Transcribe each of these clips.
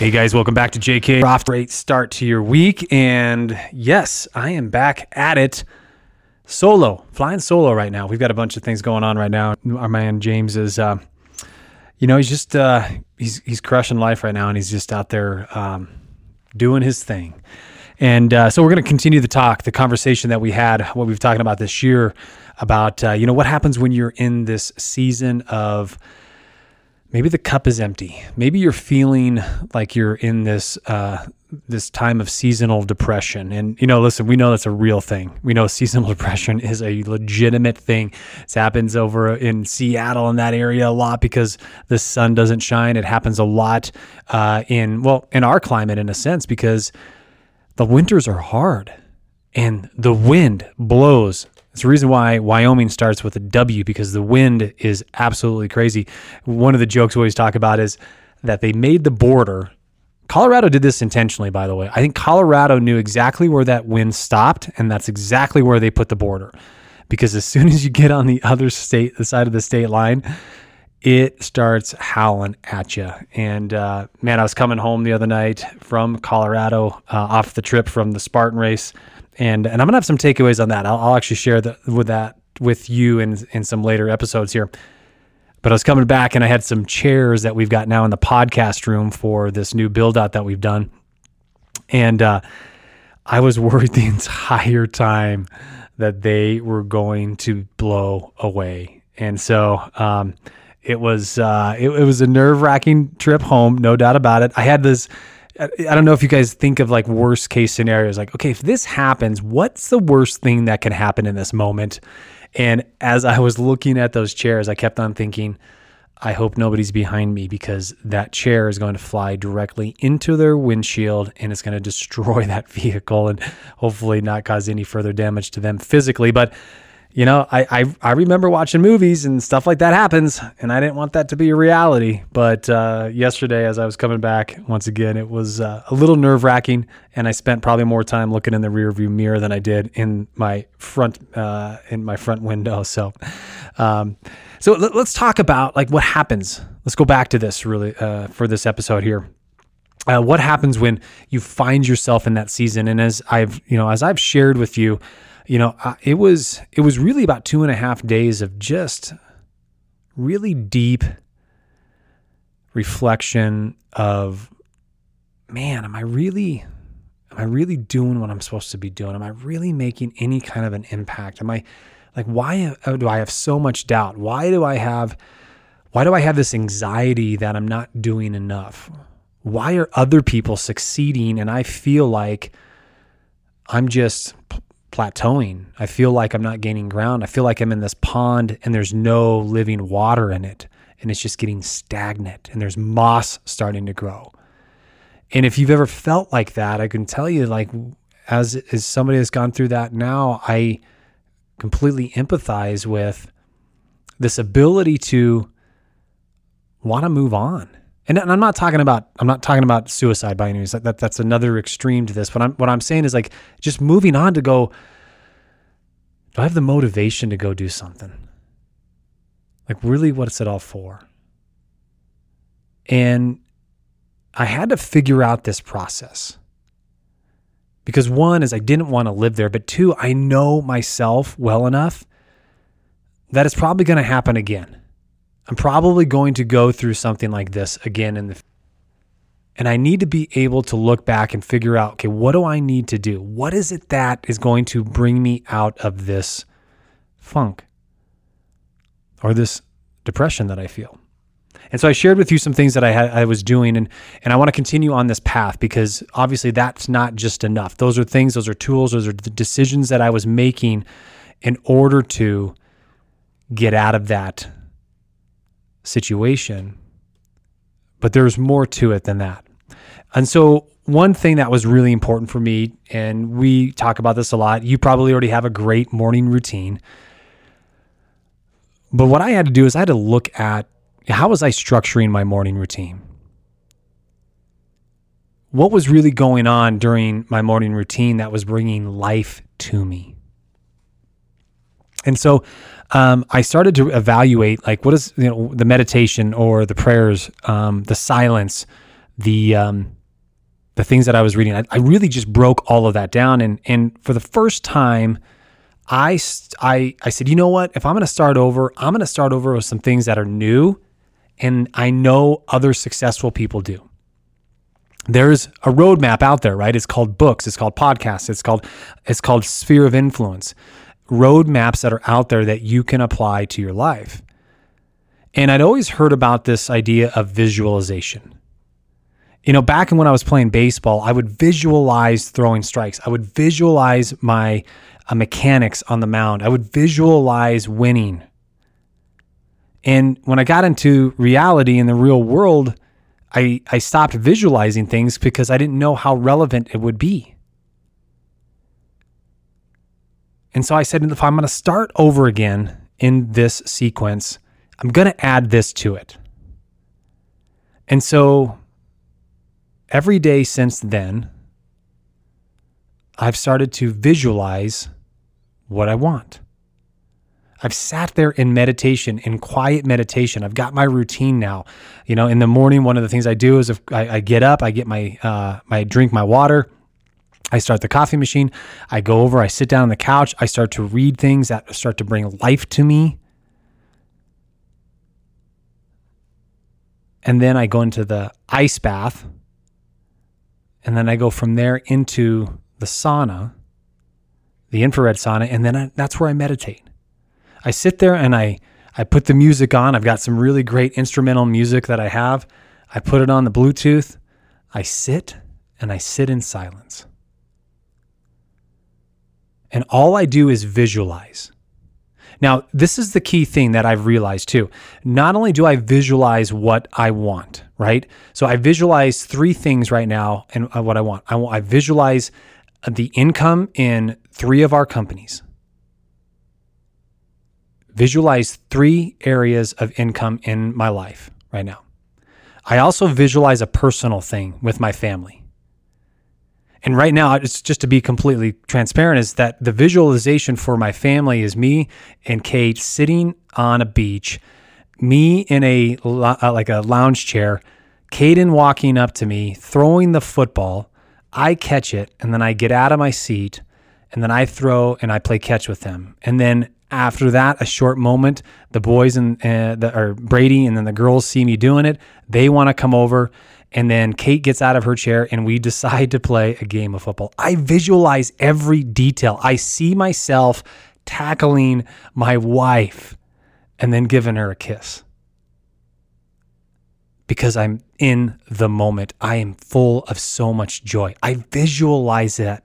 Hey guys, welcome back to JK. Off great start to your week, and yes, I am back at it solo, flying solo right now. We've got a bunch of things going on right now. Our man James is, uh, you know, he's just uh, he's he's crushing life right now, and he's just out there um, doing his thing. And uh, so we're going to continue the talk, the conversation that we had, what we've talking about this year, about uh, you know what happens when you're in this season of maybe the cup is empty. Maybe you're feeling like you're in this uh, this time of seasonal depression. And you know, listen, we know that's a real thing. We know seasonal depression is a legitimate thing. It happens over in Seattle in that area a lot because the sun doesn't shine. It happens a lot uh, in well in our climate in a sense because the winters are hard and the wind blows. It's the reason why Wyoming starts with a W because the wind is absolutely crazy. One of the jokes we always talk about is that they made the border. Colorado did this intentionally, by the way. I think Colorado knew exactly where that wind stopped, and that's exactly where they put the border. Because as soon as you get on the other state, the side of the state line, it starts howling at you. And uh, man, I was coming home the other night from Colorado uh, off the trip from the Spartan race, and and I'm gonna have some takeaways on that. I'll, I'll actually share the, with that with you in in some later episodes here. But I was coming back and I had some chairs that we've got now in the podcast room for this new build out that we've done, and uh, I was worried the entire time that they were going to blow away, and so. Um, it was uh, it, it was a nerve wracking trip home, no doubt about it. I had this. I don't know if you guys think of like worst case scenarios. Like, okay, if this happens, what's the worst thing that can happen in this moment? And as I was looking at those chairs, I kept on thinking, I hope nobody's behind me because that chair is going to fly directly into their windshield and it's going to destroy that vehicle and hopefully not cause any further damage to them physically. But you know, I, I, I remember watching movies and stuff like that happens, and I didn't want that to be a reality. But uh, yesterday, as I was coming back, once again, it was uh, a little nerve wracking, and I spent probably more time looking in the rearview mirror than I did in my front uh, in my front window. So, um, so let, us talk about like what happens. Let's go back to this really uh, for this episode here. Uh, what happens when you find yourself in that season? And as I've you know as I've shared with you you know, it was it was really about two and a half days of just really deep reflection of, man, am I really am I really doing what I'm supposed to be doing? Am I really making any kind of an impact? Am I like why oh, do I have so much doubt? Why do I have why do I have this anxiety that I'm not doing enough? Why are other people succeeding and I feel like I'm just plateauing. I feel like I'm not gaining ground. I feel like I'm in this pond and there's no living water in it and it's just getting stagnant and there's moss starting to grow. And if you've ever felt like that, I can tell you like as as somebody that's gone through that now, I completely empathize with this ability to want to move on. And, I'm not talking about I'm not talking about suicide by any means. That, that that's another extreme to this. But I'm what I'm saying is like just moving on to go. Do I have the motivation to go do something? Like really, what's it all for? And I had to figure out this process because one is I didn't want to live there, but two, I know myself well enough that it's probably going to happen again. I'm probably going to go through something like this again in the and I need to be able to look back and figure out, okay, what do I need to do? What is it that is going to bring me out of this funk or this depression that I feel? And so I shared with you some things that I had I was doing and and I want to continue on this path because obviously that's not just enough. Those are things, those are tools, those are the decisions that I was making in order to get out of that situation. But there's more to it than that. And so, one thing that was really important for me, and we talk about this a lot, you probably already have a great morning routine. But what I had to do is I had to look at how was I structuring my morning routine? What was really going on during my morning routine that was bringing life to me? And so um, I started to evaluate like what is you know the meditation or the prayers, um, the silence, the um, the things that I was reading. I, I really just broke all of that down, and and for the first time, I I I said, you know what? If I'm going to start over, I'm going to start over with some things that are new, and I know other successful people do. There's a roadmap out there, right? It's called books, it's called podcasts, it's called it's called sphere of influence. Roadmaps that are out there that you can apply to your life. And I'd always heard about this idea of visualization. You know, back when I was playing baseball, I would visualize throwing strikes. I would visualize my uh, mechanics on the mound. I would visualize winning. And when I got into reality in the real world, I, I stopped visualizing things because I didn't know how relevant it would be. And so I said, if I'm going to start over again in this sequence, I'm going to add this to it. And so every day since then, I've started to visualize what I want. I've sat there in meditation, in quiet meditation. I've got my routine now. You know, in the morning, one of the things I do is I, I get up, I get my, uh, my drink my water. I start the coffee machine. I go over, I sit down on the couch. I start to read things that start to bring life to me. And then I go into the ice bath. And then I go from there into the sauna, the infrared sauna. And then I, that's where I meditate. I sit there and I, I put the music on. I've got some really great instrumental music that I have. I put it on the Bluetooth. I sit and I sit in silence. And all I do is visualize. Now, this is the key thing that I've realized too. Not only do I visualize what I want, right? So I visualize three things right now and uh, what I want. I, want, I visualize the income in three of our companies. Visualize three areas of income in my life right now. I also visualize a personal thing with my family. And right now, it's just to be completely transparent, is that the visualization for my family is me and Kate sitting on a beach, me in a uh, like a lounge chair, Caden walking up to me, throwing the football. I catch it, and then I get out of my seat, and then I throw and I play catch with them. And then after that, a short moment, the boys and uh, the, or Brady and then the girls see me doing it. They want to come over and then Kate gets out of her chair and we decide to play a game of football. I visualize every detail. I see myself tackling my wife and then giving her a kiss. Because I'm in the moment. I am full of so much joy. I visualize that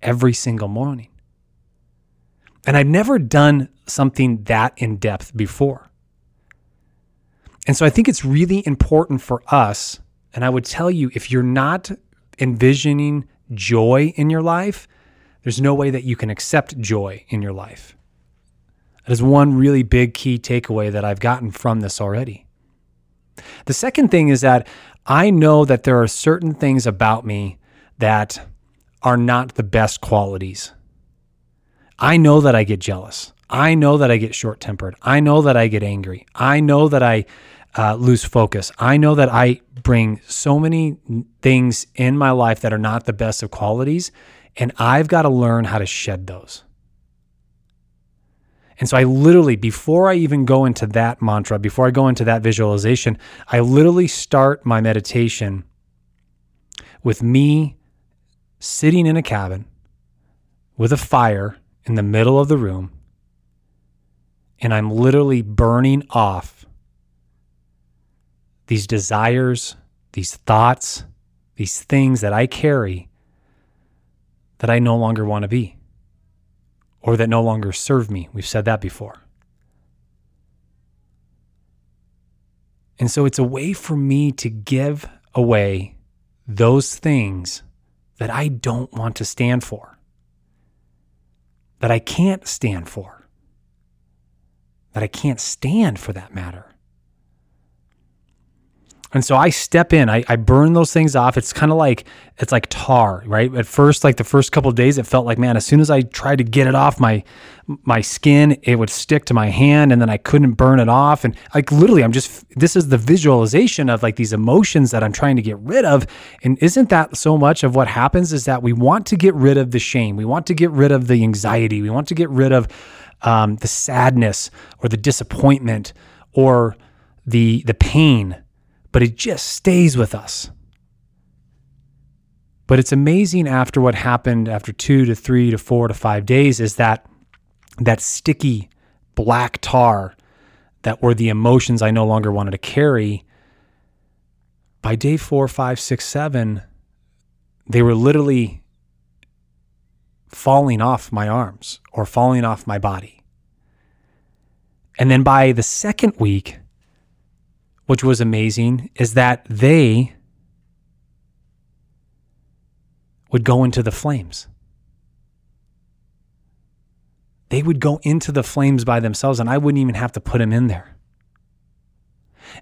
every single morning. And I've never done something that in depth before. And so I think it's really important for us. And I would tell you if you're not envisioning joy in your life, there's no way that you can accept joy in your life. That is one really big key takeaway that I've gotten from this already. The second thing is that I know that there are certain things about me that are not the best qualities. I know that I get jealous. I know that I get short tempered. I know that I get angry. I know that I uh, lose focus. I know that I bring so many things in my life that are not the best of qualities, and I've got to learn how to shed those. And so I literally, before I even go into that mantra, before I go into that visualization, I literally start my meditation with me sitting in a cabin with a fire in the middle of the room. And I'm literally burning off these desires, these thoughts, these things that I carry that I no longer want to be or that no longer serve me. We've said that before. And so it's a way for me to give away those things that I don't want to stand for, that I can't stand for, that I can't stand for that matter. And so I step in, I, I burn those things off. It's kind of like it's like tar, right? At first, like the first couple days, it felt like, man, as soon as I tried to get it off my my skin, it would stick to my hand and then I couldn't burn it off. And like literally, I'm just this is the visualization of like these emotions that I'm trying to get rid of. And isn't that so much of what happens is that we want to get rid of the shame, we want to get rid of the anxiety, we want to get rid of um, the sadness or the disappointment or the the pain but it just stays with us. But it's amazing after what happened after two to three to four to five days is that that sticky black tar that were the emotions I no longer wanted to carry. By day four, five, six, seven, they were literally falling off my arms or falling off my body. And then by the second week, which was amazing, is that they would go into the flames. They would go into the flames by themselves, and I wouldn't even have to put them in there.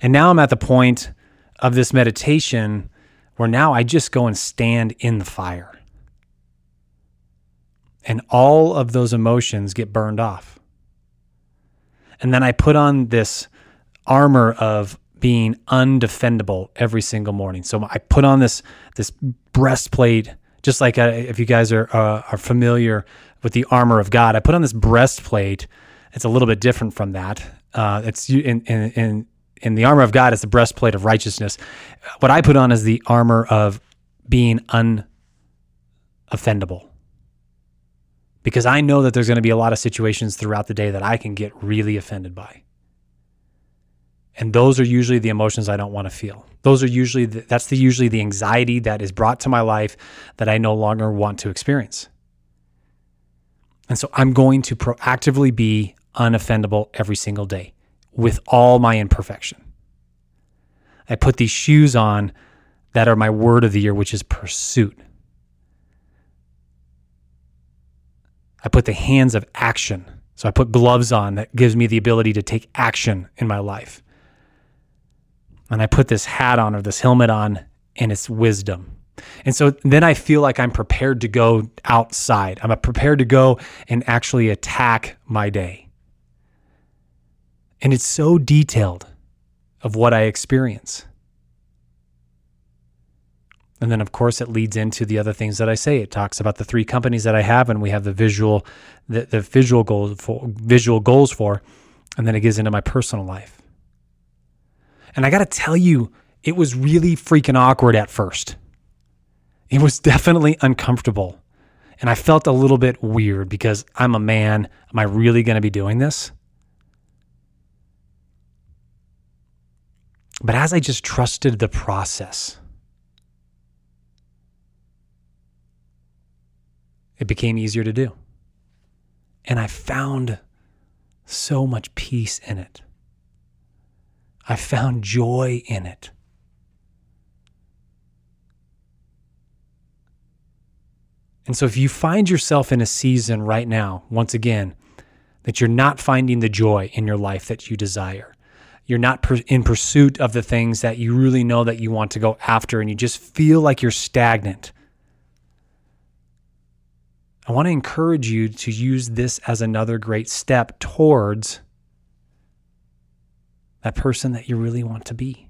And now I'm at the point of this meditation where now I just go and stand in the fire. And all of those emotions get burned off. And then I put on this armor of being undefendable every single morning. So I put on this this breastplate, just like uh, if you guys are uh, are familiar with the armor of God. I put on this breastplate. It's a little bit different from that. Uh, it's in, in in in the armor of God. It's the breastplate of righteousness. What I put on is the armor of being unoffendable. Because I know that there's going to be a lot of situations throughout the day that I can get really offended by. And those are usually the emotions I don't want to feel. Those are usually the, that's the usually the anxiety that is brought to my life that I no longer want to experience. And so I'm going to proactively be unoffendable every single day with all my imperfection. I put these shoes on that are my word of the year, which is pursuit. I put the hands of action. So I put gloves on that gives me the ability to take action in my life and I put this hat on or this helmet on, and it's wisdom. And so then I feel like I'm prepared to go outside. I'm prepared to go and actually attack my day. And it's so detailed of what I experience. And then, of course, it leads into the other things that I say. It talks about the three companies that I have, and we have the visual, the, the visual goals for visual goals for, and then it gets into my personal life. And I got to tell you, it was really freaking awkward at first. It was definitely uncomfortable. And I felt a little bit weird because I'm a man. Am I really going to be doing this? But as I just trusted the process, it became easier to do. And I found so much peace in it. I found joy in it. And so, if you find yourself in a season right now, once again, that you're not finding the joy in your life that you desire, you're not per- in pursuit of the things that you really know that you want to go after, and you just feel like you're stagnant, I want to encourage you to use this as another great step towards that person that you really want to be.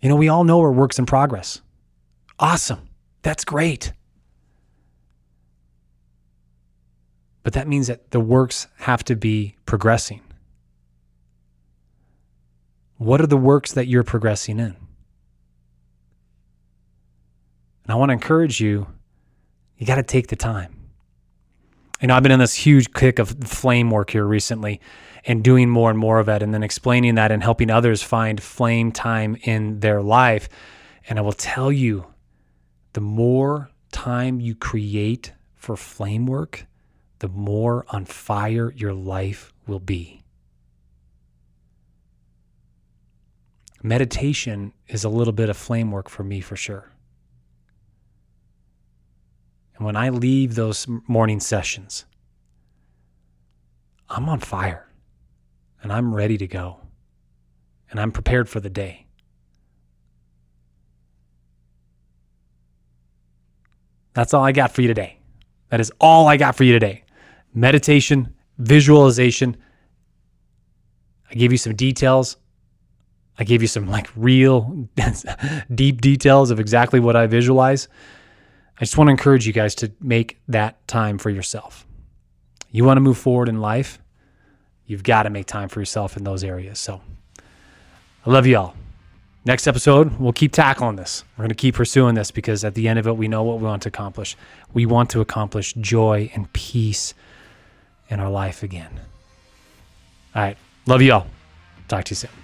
You know, we all know we're works in progress. Awesome. That's great. But that means that the works have to be progressing. What are the works that you're progressing in? And I want to encourage you, you got to take the time you know, I've been in this huge kick of flame work here recently and doing more and more of it and then explaining that and helping others find flame time in their life. And I will tell you, the more time you create for flame work, the more on fire your life will be. Meditation is a little bit of flame work for me for sure. And when I leave those morning sessions, I'm on fire and I'm ready to go. and I'm prepared for the day. That's all I got for you today. That is all I got for you today. Meditation, visualization. I gave you some details. I gave you some like real deep details of exactly what I visualize. I just want to encourage you guys to make that time for yourself. You want to move forward in life, you've got to make time for yourself in those areas. So I love you all. Next episode, we'll keep tackling this. We're going to keep pursuing this because at the end of it, we know what we want to accomplish. We want to accomplish joy and peace in our life again. All right. Love you all. Talk to you soon.